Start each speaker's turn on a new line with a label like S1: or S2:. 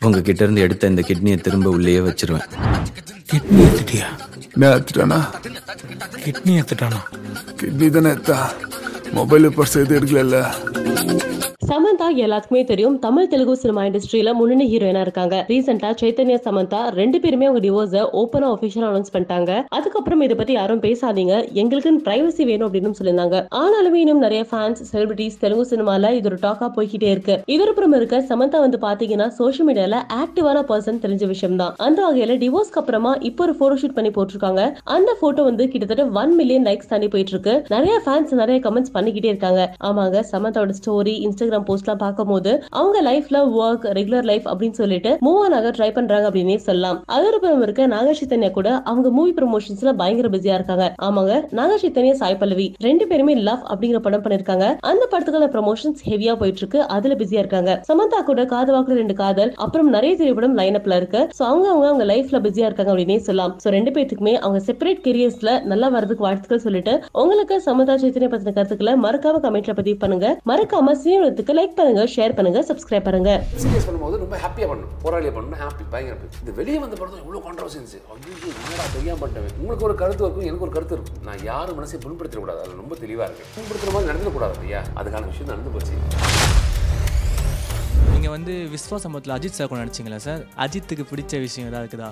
S1: உங்ககிட்ட இருந்து எடுத்த இந்த கிட்னியை திரும்ப உள்ளேயே வச்சிருவேன்.
S2: கிட்னி எடுத்துட்டியா?
S3: நான் எடுத்துட்டானா?
S2: கிட்னி எடுத்துட்டானா?
S3: கிட்னி தானே எடுத்தா? மொபைல் பர்ஸ் எது எடுக்கல
S4: சமந்தா எல்லாத்துக்குமே தெரியும். தமிழ் தெலுங்கு சினிமா இண்டஸ்ட்ரியில முன்னணி ஹீரோயினா இருக்காங்க. ரீசெண்டா சைத்தன்யா சமந்தா ரெண்டு பேருமே அவங்க டிவோர்ஸ் ஓப்பனா ஒபிஷியல் அனௌன்ஸ் பண்ணிட்டாங்க. அதுக்கப்புறம் இதை பத்தி யாரும் பேசாதீங்க. எங்களுக்குன்னு பிரைவசி வேணும் அப்படின்னு சொல்லியிருந்தாங்க. ஆனாலுமே இன்னும் நிறைய ஃபேன்ஸ் செலிபிரிட்டிஸ் தெலுங்கு சினிமால இது ஒரு டாக்கா போய்கிட்டே இருக்கு. இதற்கப்புறம் இருக்க சமந்தா வந்து பாத்தீங்கன்னா சோஷியல் மீடியால ஆக்டிவான பர்சன் தெரிஞ்ச விஷயம் தான் அந்த வகையில டிவோர்ஸ்க்கு அப்புறமா இப்போ ஒரு போட்டோ ஷூட் பண்ணி போட்டிருக்காங்க. அந்த போட்டோ வந்து கிட்டத்தட்ட ஒன் மில்லியன் லைக்ஸ் தாண்டி போயிட்டு இருக்கு. நிறைய ஃபேன்ஸ் நிறைய கமெண்ட்ஸ் பண்ணிக்கிட்டே இருக்காங்க. ஆமாங்க சமந்தாவோட ஸ்டோரி இன்ஸ்டாகிராம் இன்ஸ்டாகிராம் போஸ்ட்லாம் பார்க்கும்போது அவங்க லைஃப்ல ஒர்க் ரெகுலர் லைஃப் அப்படின்னு சொல்லிட்டு மூவ் ஆன் ஆக ட்ரை பண்றாங்க அப்படின்னே சொல்லலாம். அதோட அதற்கப்புறம் இருக்க நாக சைத்தன்யா கூட அவங்க மூவி ப்ரொமோஷன்ஸ்ல பயங்கர பிஸியா இருக்காங்க. ஆமாங்க நாக சைத்தன்யா சாய் பல்லவி ரெண்டு பேருமே லவ் அப்படிங்கிற படம் பண்ணிருக்காங்க. அந்த படத்துக்கான ப்ரொமோஷன்ஸ் ஹெவியா போயிட்டு இருக்கு அதுல பிஸியா இருக்காங்க. சமந்தா கூட காது வாக்குல ரெண்டு காதல் அப்புறம் நிறைய திரைப்படம் லைன் அப்ல இருக்கு. சோ அவங்க அவங்க அவங்க லைஃப்ல பிஸியா இருக்காங்க அப்படின்னே சொல்லலாம். சோ ரெண்டு பேத்துக்குமே அவங்க செப்பரேட் கெரியர்ஸ்ல நல்லா வரதுக்கு வாழ்த்துக்கள் சொல்லிட்டு உங்களுக்கு சமந்தா சைத்தன்யா பத்தின கருத்துக்களை மறக்காம கமெண்ட்ல பதிவு பண்ணுங்க. மறக்காம சீனியத்துக்கு லைக் பண்ணுங்க ஷேர் பண்ணுங்க சப்ஸ்கிரைப் பண்ணுங்க.
S5: சீரியஸ் பண்ணும்போது ரொம்ப ஹாப்பியாக பண்ணணும். போராளியாக பண்ணணும் ஹாப்பி பயங்கர. இந்த வெளியே வந்த படம் இவ்வளோ கான்ட்ரவர்சி இருந்துச்சு ஐயோ என்னடா தெரியாம பண்ணிட்டேன். உங்களுக்கு ஒரு கருத்து இருக்கும் எனக்கு ஒரு கருத்து இருக்கும். நான் யார் மனசையும் புண்படுத்திடக்கூடாது. அதில் ரொம்ப தெளிவாக இருக்கு. புண்படுத்துற மாதிரி நடந்துடக்கூடாது இல்லையா அதுக்கான விஷயம் நடந்து போச்சு.
S6: நீங்கள் வந்து விஸ்வாசமத்தில் அஜித் சார் கூட நடிச்சிங்களா சார் அஜித்துக்கு பிடிச்ச விஷயம் ஏதாவது இருக்குதா?